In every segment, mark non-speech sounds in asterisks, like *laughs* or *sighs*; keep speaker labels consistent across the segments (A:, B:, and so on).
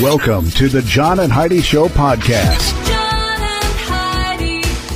A: Welcome to the John and Heidi Show podcast.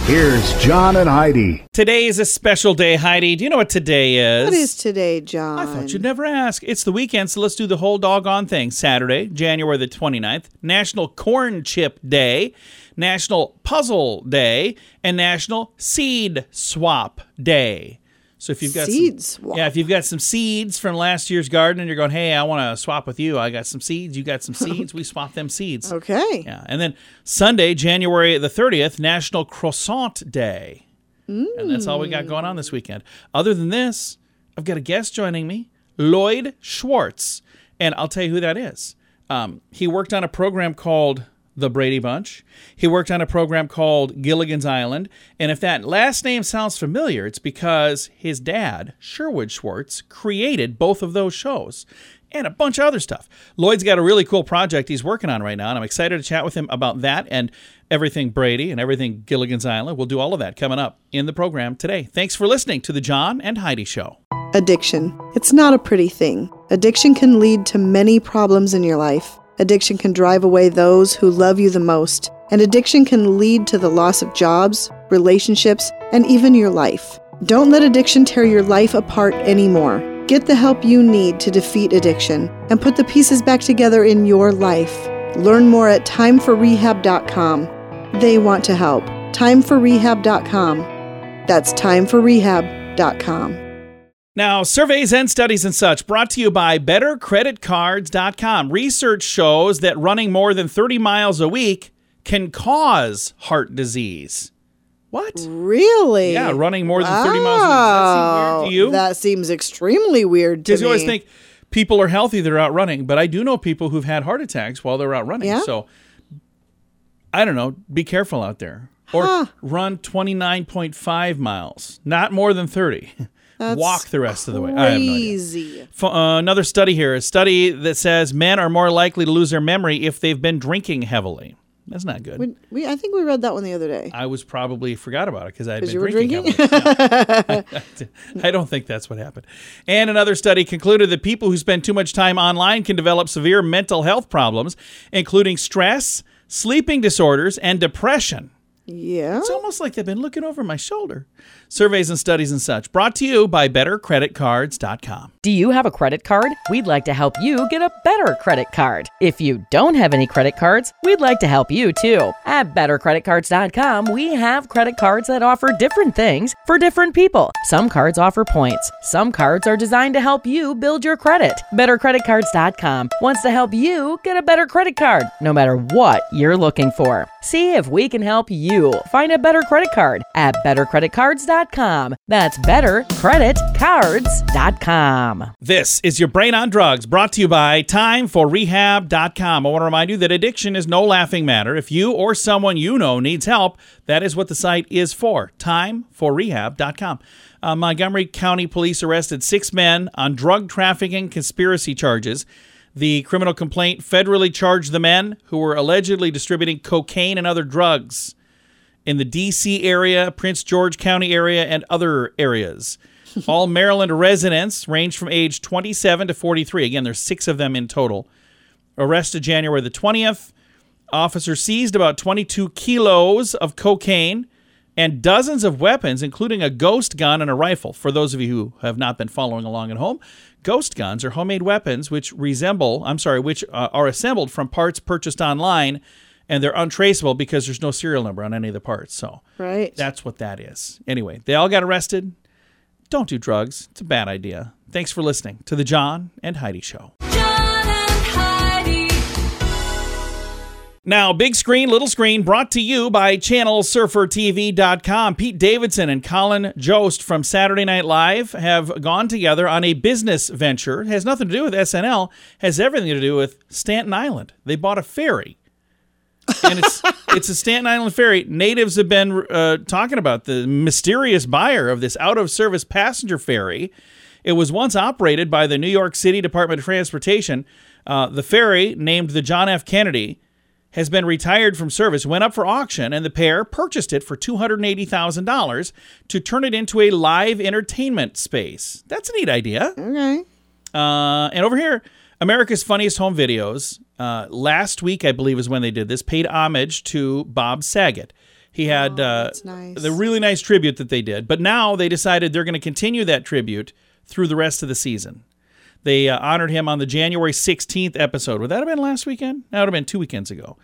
A: Here's John and Heidi.
B: Today is a special day, Heidi. Do you know what today is?
C: What is today, John?
B: I thought you'd never ask. It's the weekend, so let's do the whole doggone thing. Saturday, January the 29th, National Corn Chip Day, National Puzzle Day, and National Seed Swap Day. So if you've got
C: Seed
B: some, yeah, if you've got some seeds from last year's garden and you're going, hey, I want to swap with you. I got some seeds. You got some *laughs* seeds. we swap them seeds.
C: Okay.
B: Yeah, and then Sunday, January the 30th, National Croissant Day. And that's all we got going on this weekend. Other than this, I've got a guest joining me, Lloyd Schwartz. And I'll tell you who that is. Um, he worked on a program called The Brady Bunch. He worked on a program called Gilligan's Island. And if that last name sounds familiar, it's because his dad, Sherwood Schwartz, created both of those shows and a bunch of other stuff. Lloyd's got a really cool project he's working on right now, and I'm excited to chat with him about that and everything Brady and everything Gilligan's Island. We'll do all of that coming up in the program today. Thanks for listening to the John and Heidi Show.
C: Addiction. It's not a pretty thing. Addiction can lead to many problems in your life. Addiction can drive away those who love you the most. And addiction can lead to the loss of jobs, relationships, and even your life. Don't let addiction tear your life apart anymore. Get the help you need to defeat addiction and put the pieces back together in your life. Learn more at timeforrehab.com. They want to help. Timeforrehab.com. That's timeforrehab.com.
B: Now, surveys and studies and such brought to you by bettercreditcards.com. Research shows that running more than 30 miles a week can cause heart disease. What?
C: Really?
B: Yeah, running more than 30 miles a week. Does that seem weird to you?
C: That seems extremely weird to me.
B: Because you always think people are healthy, they're out running. But I do know people who've had heart attacks while they're out running.
C: Yeah?
B: So I don't know. Be careful out there. Or run 29.5 miles, not more than 30. *laughs* Walk the rest of the way. I have no idea. F- uh, another study here, a study that says men are more likely to lose their memory if they've been drinking heavily. That's not good.
C: We, we, I think we read that one the other day.
B: I was probably forgot about it because I had been
C: you were
B: drinking.
C: drinking?
B: Yeah. *laughs* I don't think that's what happened. And another study concluded that people who spend too much time online can develop severe mental health problems, including stress, sleeping disorders, and depression.
C: Yeah.
B: It's almost like they've been looking over my shoulder. Surveys and studies and such brought to you by bettercreditcards.com.
D: Do you have a credit card? We'd like to help you get a better credit card. If you don't have any credit cards, we'd like to help you too. At bettercreditcards.com, we have credit cards that offer different things for different people. Some cards offer points. Some cards are designed to help you build your credit. Bettercreditcards.com wants to help you get a better credit card, no matter what you're looking for. See if we can help you find a better credit card at bettercreditcards.com. That's bettercreditcards.com.
B: This is your Brain on Drugs brought to you by timeforrehab.com. I want to remind you that addiction is no laughing matter. If you or someone you know needs help, that is what the site is for. Timeforrehab.com. Uh, Montgomery County Police arrested six men on drug trafficking conspiracy charges. The criminal complaint federally charged the men who were allegedly distributing cocaine and other drugs in the D.C. area, Prince George County area, and other areas. *laughs* All Maryland residents range from age 27 to 43. Again, there's six of them in total. Arrested January the 20th. Officers seized about 22 kilos of cocaine and dozens of weapons, including a ghost gun and a rifle. For those of you who have not been following along at home, ghost guns are homemade weapons which resemble, I'm sorry, which uh, are assembled from parts purchased online and they're untraceable because there's no serial number on any of the parts. So
C: Right.
B: that's what that is. Anyway, they all got arrested. Don't do drugs. It's a bad idea. Thanks for listening to the John and Heidi Show. Now, big screen, little screen, brought to you by ChannelSurferTV.com. Pete Davidson and Colin Jost from Saturday Night Live have gone together on a business venture. It has nothing to do with SNL, has everything to do with Staten Island. They bought a ferry. and it's *laughs* it's a Staten Island ferry. Natives have been uh, talking about the mysterious buyer of this out of service passenger ferry. It was once operated by the New York City Department of Transportation. Uh, the ferry, named the John F. Kennedy, has been retired from service, went up for auction, and the pair purchased it for $280,000 to turn it into a live entertainment space. That's a neat idea.
C: Okay.
B: Uh, and over here, America's Funniest Home Videos, uh, last week, I believe, is when they did this, paid homage to Bob Saget. He had uh,
C: nice.
B: the really nice tribute that they did, but now they decided they're going to continue that tribute through the rest of the season. They uh, honored him on the January 16th episode. Would that have been last weekend? That would have been two weekends ago.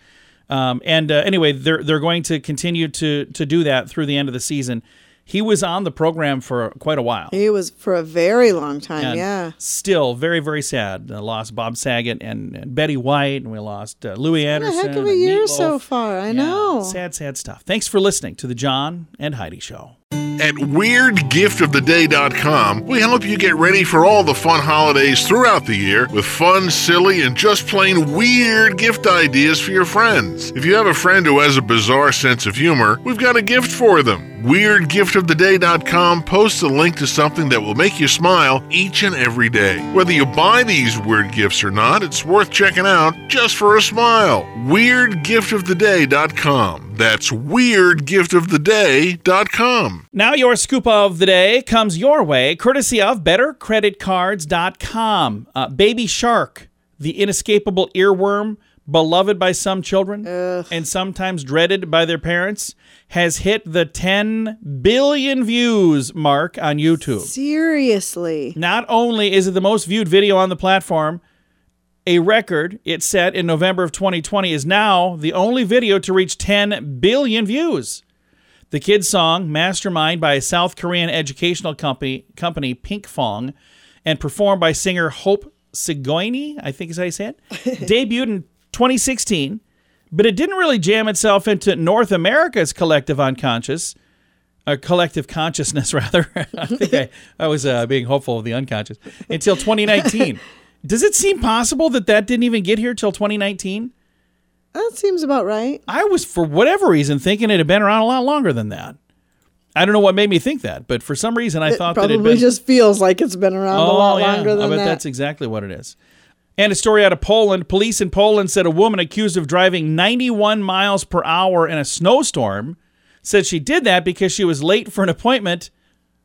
B: Um, and uh, anyway, they're they're going to continue to to do that through the end of the season. He was on the program for quite a while.
C: He was for a very long time.
B: And
C: yeah.
B: Still very, very sad. Uh, lost Bob Saget and, and Betty White, and we lost uh, Louie
C: What a
B: Anderson.
C: heck of a year
B: Meat Loaf.
C: so far. I
B: Yeah,
C: know.
B: Sad, sad stuff. Thanks for listening to the John and Heidi Show.
E: At WeirdGiftOfTheDay.com, we help you get ready for all the fun holidays throughout the year with fun, silly, and just plain weird gift ideas for your friends. If you have a friend who has a bizarre sense of humor, we've got a gift for them. WeirdGiftOfTheDay.com posts a link to something that will make you smile each and every day. Whether you buy these weird gifts or not, it's worth checking out just for a smile. WeirdGiftOfTheDay.com. That's WeirdGiftOfTheDay.com.
B: Now, your scoop of the day comes your way, courtesy of BetterCreditCards.com. Uh, Baby Shark, the inescapable earworm beloved by some children and sometimes dreaded by their parents, has hit the 10 billion views mark on YouTube.
C: Seriously.
B: Not only is it the most viewed video on the platform, a record it set in November of 2020 is now the only video to reach 10 billion views. The kids' song, Mastermind by a South Korean educational company, company Pinkfong, and performed by singer Hope Segoine, I think is how you say it, *laughs* debuted in 2016, but it didn't really jam itself into North America's collective unconscious, uh, collective consciousness, *laughs* rather. I think I, I was uh, being hopeful of the unconscious until 2019. *laughs* Does it seem possible that that didn't even get here till 2019?
C: That seems about right.
B: I was, for whatever reason, thinking it had been around a lot longer than that. I don't know what made me think that, but for some reason I
C: It
B: thought that it
C: probably just feels like it's been around a lot
B: Oh, yeah.
C: longer
B: I
C: than
B: bet
C: that.
B: that's exactly what it is. And a story out of Poland. Police in Poland said a woman accused of driving 91 miles per hour in a snowstorm said she did that because she was late for an appointment.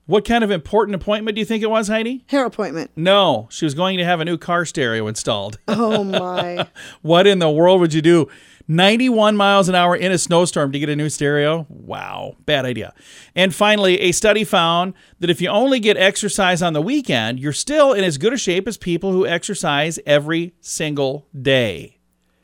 B: What kind of important appointment do you think it was, Heidi?
C: Hair appointment.
B: No, she was going to have a new car stereo installed.
C: Oh my. *laughs*
B: what in the world would you do? 91 miles an hour in a snowstorm to get a new stereo? Wow, bad idea. And finally, a study found that if you only get exercise on the weekend, you're still in as good a shape as people who exercise every single day.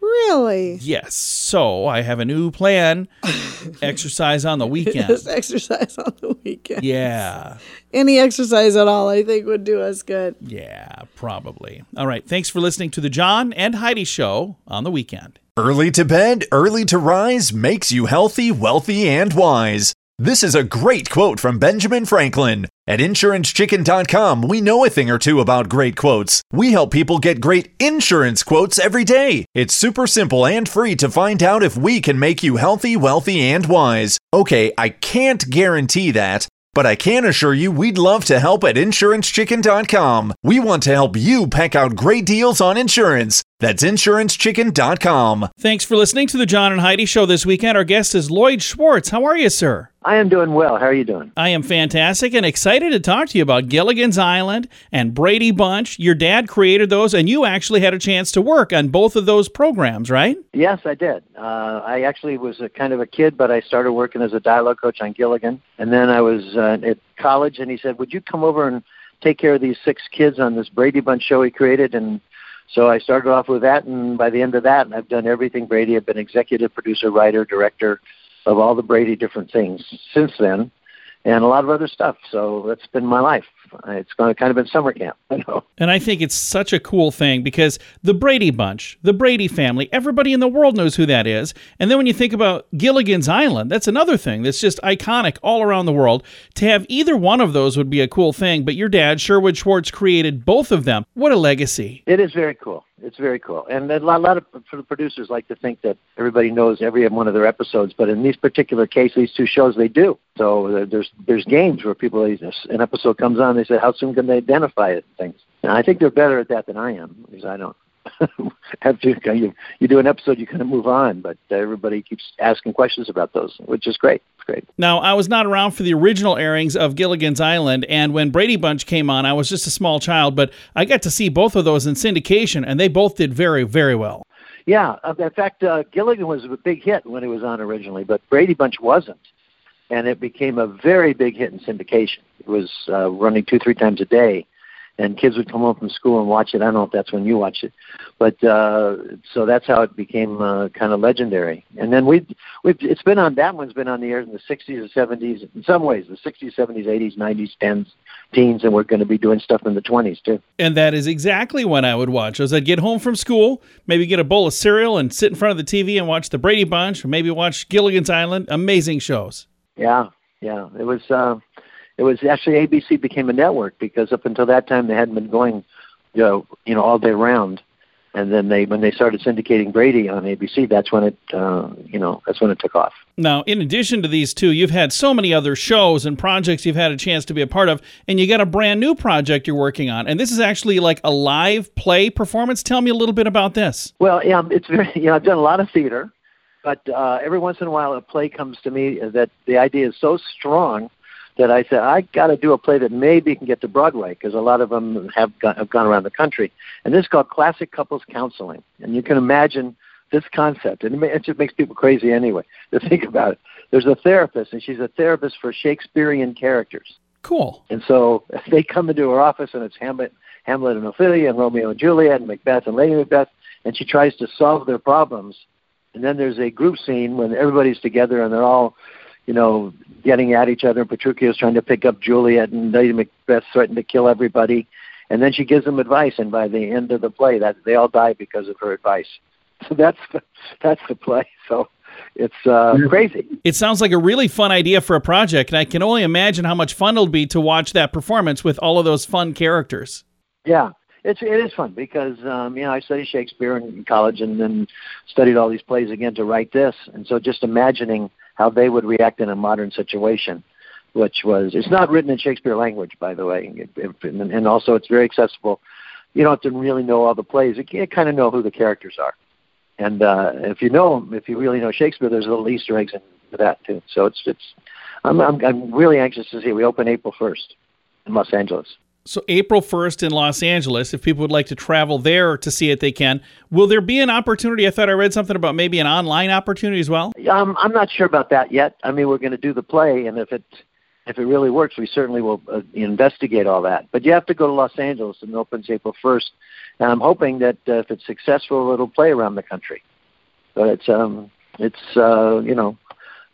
C: really?
B: Yes, so I have a new plan *laughs* exercise on the weekend.
C: Just exercise on the weekend.
B: Yeah,
C: Any exercise at all, I think, would do us good.
B: yeah, probably. All right, thanks for listening to the John and Heidi Show on the weekend.
F: Early to bed, early to rise makes you healthy, wealthy, and wise. This is a great quote from Benjamin Franklin. At InsuranceChicken.com, we know a thing or two about great quotes. We help people get great insurance quotes every day. It's super simple and free to find out if we can make you healthy, wealthy, and wise. Okay, I can't guarantee that. But I can assure you we'd love to help at InsuranceChicken.com. We want to help you peck out great deals on insurance. That's InsuranceChicken.com.
B: Thanks for listening to the John and Heidi Show this weekend. Our guest is Lloyd Schwartz. How are you, sir?
G: I am doing well. How are you doing?
B: I am fantastic and excited to talk to you about Gilligan's Island and Brady Bunch. Your dad created those, and you actually had a chance to work on both of those programs, right?
G: Yes, I did. Uh, I actually was a kind of a kid, but I started working as a dialogue coach on Gilligan, and then I was uh, at college, and he said, "Would you come over and take care of these six kids on this Brady Bunch show he created?" And so I started off with that, and by the end of that, I've done everything Brady. I've been executive producer, writer, director of all the Brady different things since then, and a lot of other stuff. So that's been my life Uh, it's kind of been summer camp. *laughs* I know.
B: And I think it's such a cool thing because the Brady Bunch, the Brady family, everybody in the world knows who that is. And then when you think about Gilligan's Island, that's another thing that's just iconic all around the world. To have either one of those would be a cool thing, but your dad, Sherwood Schwartz, created both of them. What a legacy.
G: It is very cool. It's very cool. And a lot, a lot of producers like to think that everybody knows every one of their episodes, but in these particular cases, these two shows, they do. So uh, there's there's games where people an episode comes on, they say how soon can they identify it and things. And I think they're better at that than I am because I don't. *laughs* have to you, you do an episode, you kind of move on, but everybody keeps asking questions about those, which is great. Great.
B: Now, I was not around for the original airings of Gilligan's Island, and when Brady Bunch came on, I was just a small child, but I got to see both of those in syndication, and they both did very, very well.
G: Yeah, uh, in fact, uh, Gilligan was a big hit when it was on originally, but Brady Bunch wasn't, and it became a very big hit in syndication. It was uh, running two, three times a day and kids would come home from school and watch it. I don't know if that's when you watch it, but uh, so that's how it became uh, kind of legendary. And then we we've it's been on that one's been on the air in the 60s and 70s. In some ways, the 60s, 70s, 80s, 90s, 10s, teens, and we're going to be doing stuff in the 20s too.
B: And that is exactly when I would watch. As I'd get home from school, maybe get a bowl of cereal and sit in front of the TV and watch the Brady Bunch, or maybe watch Gilligan's Island. Amazing shows.
G: Yeah, yeah, it was. Uh, it was actually ABC became a network because up until that time they hadn't been going, you know, you know all day round. And then they, when they started syndicating Brady on ABC, that's when it, uh, you know, that's when it took off.
B: Now, in addition to these two, you've had so many other shows and projects you've had a chance to be a part of, and you got a brand new project you're working on. And this is actually like a live play performance. Tell me a little bit about this.
G: Well, yeah, it's very, *laughs* you know, I've done a lot of theater, but uh, every once in a while a play comes to me that the idea is so strong that I said I got to do a play that maybe can get to Broadway because a lot of them have gone, have gone around the country. And this is called Classic Couples Counseling, and you can imagine this concept, and it just makes people crazy anyway *laughs* to think about it. There's a therapist, and she's a therapist for Shakespearean characters.
B: Cool.
G: And so *laughs* they come into her office, and it's Hamlet, Hamlet and Ophelia, and Romeo and Juliet, and Macbeth and Lady Macbeth, and she tries to solve their problems. And then there's a group scene when everybody's together and they're all you know, getting at each other. And Petruchio's trying to pick up Juliet, and Lady Macbeth threatened to kill everybody. And then she gives them advice, and by the end of the play, that they all die because of her advice. *laughs* So that's the, that's the play. So it's uh, crazy.
B: It sounds like a really fun idea for a project, and I can only imagine how much fun it'll be to watch that performance with all of those fun characters.
G: Yeah, it's it is fun because um, you know I studied Shakespeare in college and then studied all these plays again to write this, and so just imagining how they would react in a modern situation, which was it's not written in Shakespeare language, by the way, it, it, and also it's very accessible. You don't have to really know all the plays; you can kind of know who the characters are, and uh, if you know if you really know Shakespeare, there's little Easter eggs in that too. So it's it's I'm I'm, I'm really anxious to see. We open April first in Los Angeles.
B: So April 1st in Los Angeles, if people would like to travel there to see it, they can. Will there be an opportunity? I thought I read something about maybe an online opportunity as well.
G: Um, I'm not sure about that yet. I mean, we're going to do the play, and if it if it really works, we certainly will uh, investigate all that. But you have to go to Los Angeles, and it opens April 1st. And I'm hoping that uh, if it's successful, it'll play around the country. But it's um, it's uh, you know,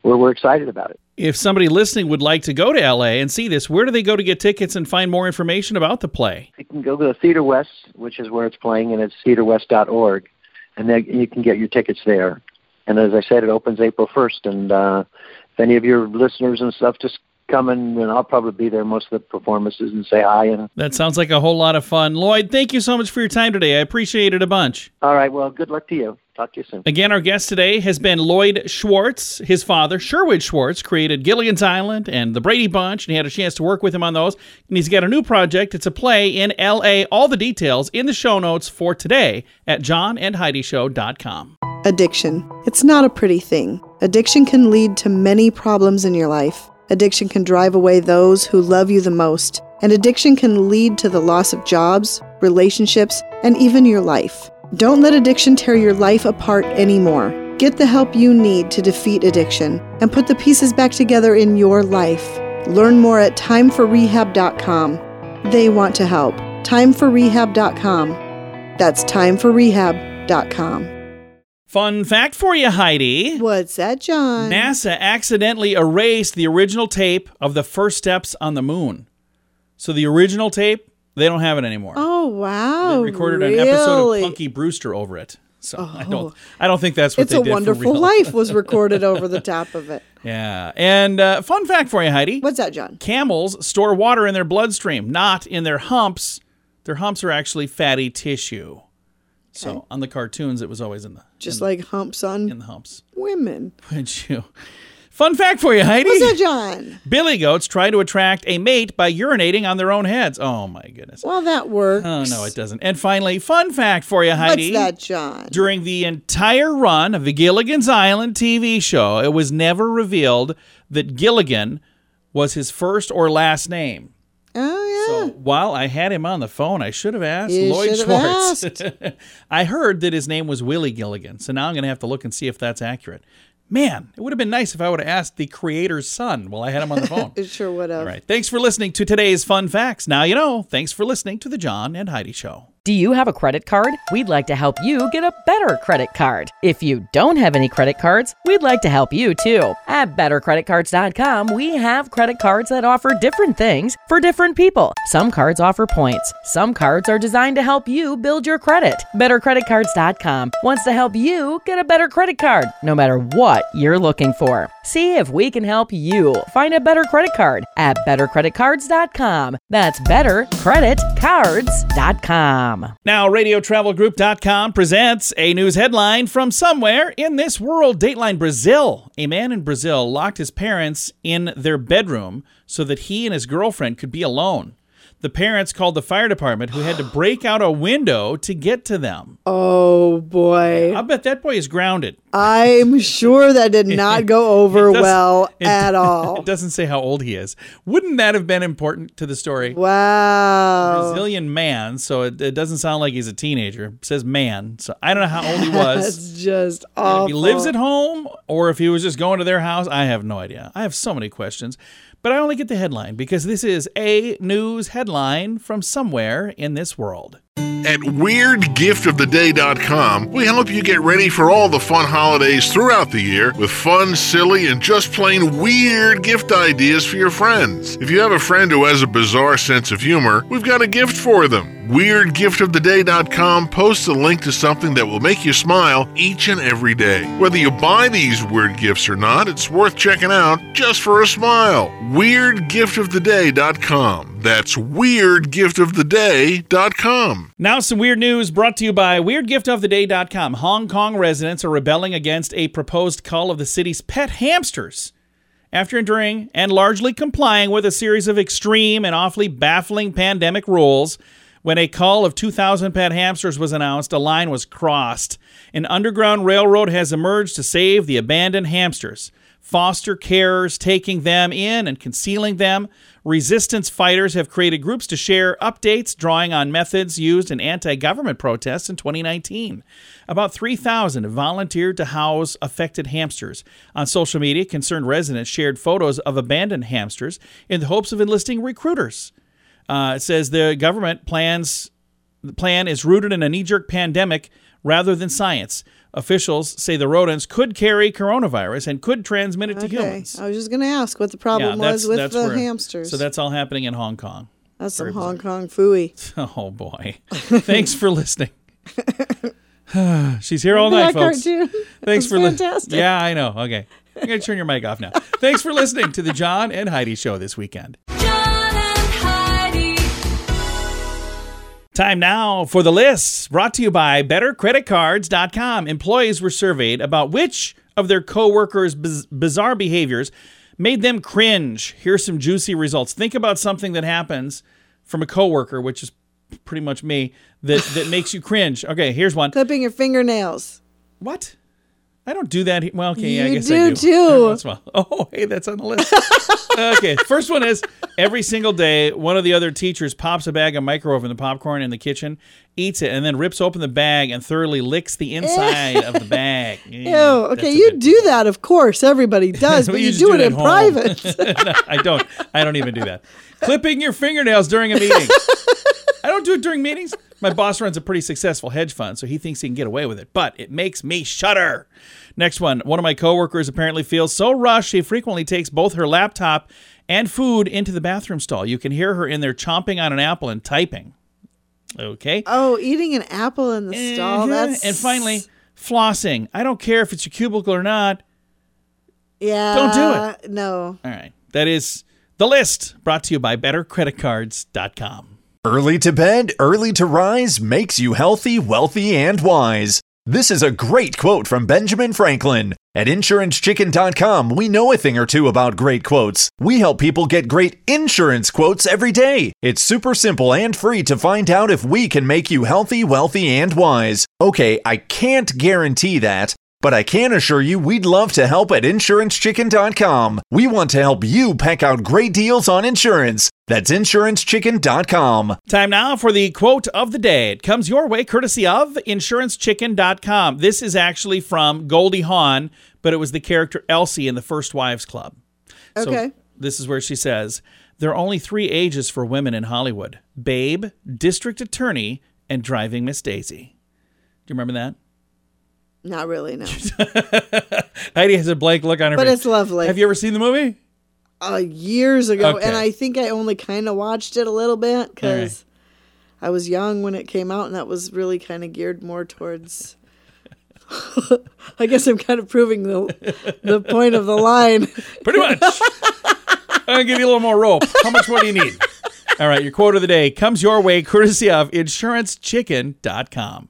G: we're we're excited about it
B: if somebody listening would like to go to LA and see this, where do they go to get tickets and find more information about the play?
G: You can go to the Theater West, which is where it's playing, and it's theaterwest.org, and then you can get your tickets there. And as I said, it opens April 1st, and uh, if any of your listeners and stuff just come in, and I'll probably be there most of the performances and say hi. And
B: that sounds like a whole lot of fun, Lloyd. Thank you so much for your time today. I appreciate it a bunch.
G: All right. Well, good luck to you. Talk to you soon.
B: Again, our guest today has been Lloyd Schwartz. His father, Sherwood Schwartz, created Gilligan's Island and The Brady Bunch, and he had a chance to work with him on those. And he's got a new project. It's a play in L.A. All the details in the show notes for today at johnandheidishow.com.
C: Addiction. It's not a pretty thing. Addiction can lead to many problems in your life. Addiction can drive away those who love you the most. And addiction can lead to the loss of jobs, relationships, and even your life. Don't let addiction tear your life apart anymore. Get the help you need to defeat addiction and put the pieces back together in your life. Learn more at timeforrehab.com. They want to help. Timeforrehab.com. That's timeforrehab.com.
B: Fun fact for you, Heidi.
C: What's that, John?
B: NASA accidentally erased the original tape of the first steps on the moon. So the original tape, they don't have it anymore.
C: Oh wow!
B: they recorded
C: really?
B: an episode of Punky Brewster over it. So I don't I don't think that's what
C: It's
B: they
C: a
B: did
C: Wonderful. Life was *laughs* recorded over the top of it.
B: Yeah. And uh, fun fact for you, Heidi.
C: What's that, John?
B: Camels store water in their bloodstream, not in their humps. Their humps are actually fatty tissue. So
C: Okay.
B: on the cartoons, it was always in the
C: Just like humps on
B: in the humps.
C: women. *laughs*
B: Would you? Fun fact for you, Heidi.
C: What's that, John?
B: Billy goats try to attract a mate by urinating on their own heads. Oh my goodness.
C: Well, that works.
B: Oh no, it doesn't. And finally, fun fact for you, Heidi.
C: What's that, John?
B: During the entire run of the Gilligan's Island TV show, it was never revealed that Gilligan was his first or last name.
C: Oh yeah.
B: So while I had him on the phone, I should have asked
C: You
B: Lloyd Schwartz. *laughs* I heard that his name was Willie Gilligan, so now I'm going to have to look and see if that's accurate. Man, it would have been nice if I would have asked the creator's son while I had him on the *laughs* phone.
C: It sure would have.
B: All right. Thanks for listening to today's fun facts. Now you know. Thanks for listening to the John and Heidi Show.
D: Do you have a credit card? We'd like to help you get a better credit card. If you don't have any credit cards, we'd like to help you too. At bettercreditcards.com, we have credit cards that offer different things for different people. Some cards offer points. Some cards are designed to help you build your credit. Bettercreditcards.com wants to help you get a better credit card, no matter what you're looking for. See if we can help you find a better credit card at bettercreditcards.com. That's bettercreditcards.com.
B: Now, RadioTravelGroup.com presents a news headline from somewhere in this world. Dateline Brazil. A man in Brazil locked his parents in their bedroom so that he and his girlfriend could be alone. The parents called the fire department, who had to break out a window to get to them.
C: Oh boy.
B: I bet that boy is grounded.
C: I'm sure that did not go *laughs* over well
B: it-
C: at all. *laughs*
B: It doesn't say how old he is. Wouldn't that have been important to the story?
C: Wow.
B: Brazilian man, so it, it doesn't sound like he's a teenager. It says man, so I don't know how old he *laughs* was.
C: That's just
B: And
C: awful.
B: If he lives at home or if he was just going to their house, I have no idea. I have so many questions, but I only get the headline because this is a news headline from somewhere in this world.
E: At WeirdGiftOfTheDay.com, we help you get ready for all the fun holidays throughout the year with fun, silly, and just plain weird gift ideas for your friends. If you have a friend who has a bizarre sense of humor, we've got a gift for them. WeirdGiftOfTheDay.com posts a link to something that will make you smile each and every day. Whether you buy these weird gifts or not, it's worth checking out just for a smile. WeirdGiftOfTheDay.com. That's WeirdGiftOfTheDay.com.
B: Now, some weird news brought to you by WeirdGiftOfTheDay.com. Hong Kong residents are rebelling against a proposed cull of the city's pet hamsters. After enduring and largely complying with a series of extreme and awfully baffling pandemic rules, when a cull of 2,000 pet hamsters was announced, a line was crossed. An underground railroad has emerged to save the abandoned hamsters. Foster carers taking them in and concealing them. Resistance fighters have created groups to share updates drawing on methods used in anti government protests in 2019. About 3,000 volunteered to house affected hamsters. On social media, concerned residents shared photos of abandoned hamsters in the hopes of enlisting recruiters. Uh, it says the government plans the plan is rooted in a knee-jerk pandemic rather than science. Officials say the rodents could carry coronavirus and could transmit it to
C: Okay.
B: humans.
C: I was just going to ask what the problem
B: that's-
C: was with the
B: where-
C: hamsters.
B: So that's all happening in Hong Kong.
C: That's some Hong Kong fooey. *laughs*
B: Oh boy. *laughs* Thanks for listening. *sighs* She's here all night, folks.
C: cartoon? *laughs*
B: Thanks for listening. Yeah, I know. Okay. I'm going to turn your mic off now. Thanks for listening to the John and Heidi show this weekend. Time now for the list brought to you by BetterCreditCards.com. Employees were surveyed about which of their coworkers' biz- bizarre behaviors made them cringe. Here's some juicy results. Think about something that happens from a coworker, which is pretty much me, that, that makes you cringe. Okay, here's one.
C: Clipping your fingernails.
B: What? I don't do that. Well, okay, yeah, I guess
C: do
B: I do.
C: too.
B: Every once in a while. Oh, hey, that's on the list. okay, first one is every single day, one of the other teachers pops a bag of microwave in the popcorn in the kitchen, eats it, and then rips open the bag and thoroughly licks the *laughs* inside of the bag.
C: Ew. Okay, you do that, of course. Everybody *laughs* does, but
B: Well,
C: you,
B: just
C: do it in
B: home.
C: private.
B: No, *laughs* I don't. I don't even do that. Clipping your fingernails during a meeting. I don't do it during meetings. My boss runs a pretty successful hedge fund, so he thinks he can get away with it, but it makes me shudder. Next one. One of my coworkers apparently feels so rushed she frequently takes both her laptop and food into the bathroom stall. You can hear her in there chomping on an apple and typing. Okay.
C: Oh, eating an apple in the stall.
B: Mhm.
C: That's
B: And finally, flossing. I don't care if it's your cubicle or not.
C: yeah.
B: don't do
C: it. No.
B: All right. That is the list brought to you by bettercreditcards.com.
F: Early to bed, early to rise makes you healthy, wealthy, and wise. This is a great quote from Benjamin Franklin. At InsuranceChicken.com, we know a thing or two about great quotes. We help people get great insurance quotes every day. It's super simple and free to find out if we can make you healthy, wealthy, and wise. Okay, I can't guarantee that. But I can assure you we'd love to help at InsuranceChicken.com. We want to help you pack out great deals on insurance. That's InsuranceChicken.com.
B: Time now for the quote of the day. It comes your way courtesy of InsuranceChicken.com. This is actually from Goldie Hawn, but it was the character Elise in the First Wives Club. So
C: Okay.
B: this is where she says there are only three ages for women in Hollywood babe, district attorney, and driving Miss Daisy. Do you remember that?
C: Not really, no. *laughs*
B: Heidi has a blank look on her
C: But
B: face.
C: it's lovely.
B: Have you ever seen the movie?
C: uh, years ago,
B: Okay.
C: and I think I only kind of watched it a little bit because I was young when it came out, and that was really kind of geared more towards. *laughs* I guess I'm kind of proving the the point of the line. *laughs*
B: Pretty much. I'm going to give you a little more rope. How much more do you need? All right, your quote of the day comes your way courtesy of InsuranceChicken.com.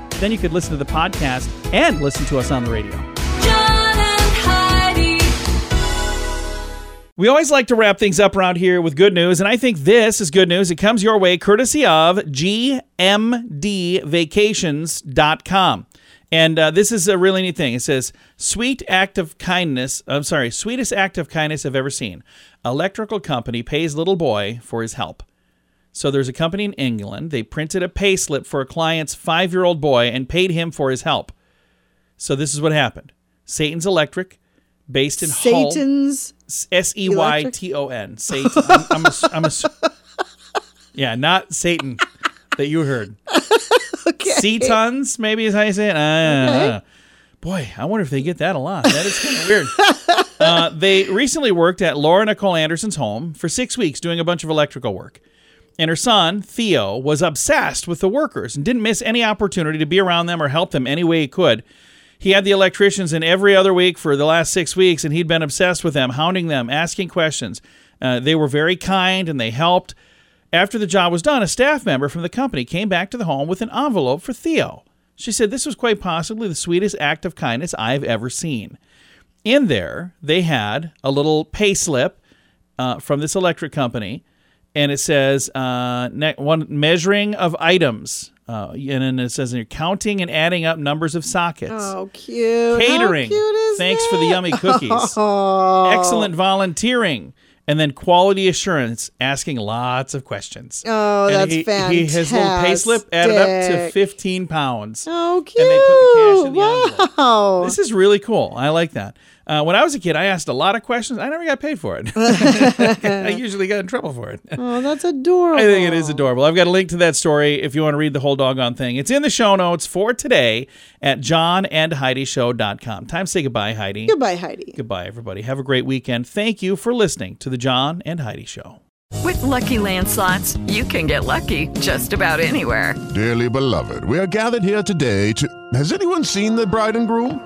B: Then you could listen to the podcast and listen to us on the radio. We always like to wrap things up around here with good news, and I think this is good news. It comes your way courtesy of GMDvacations.com. And uh, this is a really neat thing. It says, sweet act of kindness. I'm sorry, sweetest act of kindness I've ever seen. Electrical company pays little boy for his help. So there's a company in England. They printed a pay slip for a client's five year old boy and paid him for his help. So this is what happened Satan's Electric, based in Hull.
C: Satan's
B: S E Y T O N. Satan. I'm, I'm, a, I'm a, *laughs* yeah, not Satan that you heard. *laughs*
C: okay.
B: Seytons, maybe is how you say it. Uh,
C: Okay.
B: Boy, I wonder if they get that a lot. That is kind of weird. Uh, they recently worked at Laura Nicole Anderson's home for six weeks doing a bunch of electrical work. And her son, Theo, was obsessed with the workers and didn't miss any opportunity to be around them or help them any way he could. He had the electricians in every other week for the last six weeks, and he'd been obsessed with them, hounding them, asking questions. Uh, they were very kind and they helped. After the job was done, a staff member from the company came back to the home with an envelope for Theo. She said this was quite possibly the sweetest act of kindness I've ever seen. In there, they had a little pay slip uh, from this electric company, and it says uh, ne- one measuring of items, uh, and then it says you're counting and adding up numbers of sockets.
C: Oh, cute. How
B: Catering.
C: cute is
B: Thanks for the yummy cookies. *laughs*
C: Oh.
B: Excellent volunteering. And then quality assurance, asking lots of questions.
C: Oh,
B: And
C: that's
B: he, He, his little pay slip added up to 15 pounds.
C: Oh, cute.
B: And they put the cash in the envelope.
C: wow.
B: This is really cool. I like that. Uh, when I was a kid, I asked a lot of questions. I never got paid for it. *laughs* I *laughs* usually got in trouble for it.
C: oh, that's adorable. *laughs*
B: I think it is adorable. I've got a link to that story if you want to read the whole doggone thing. It's in the show notes for today at johnandheidishow.com. Time to say goodbye, Heidi.
C: Goodbye, Heidi.
B: Goodbye, everybody. Have a great weekend. Thank you for listening to the John and Heidi Show.
H: With Lucky Land slots, you can get lucky just about anywhere.
E: Dearly beloved, we are gathered here today to. Has anyone seen the bride and groom?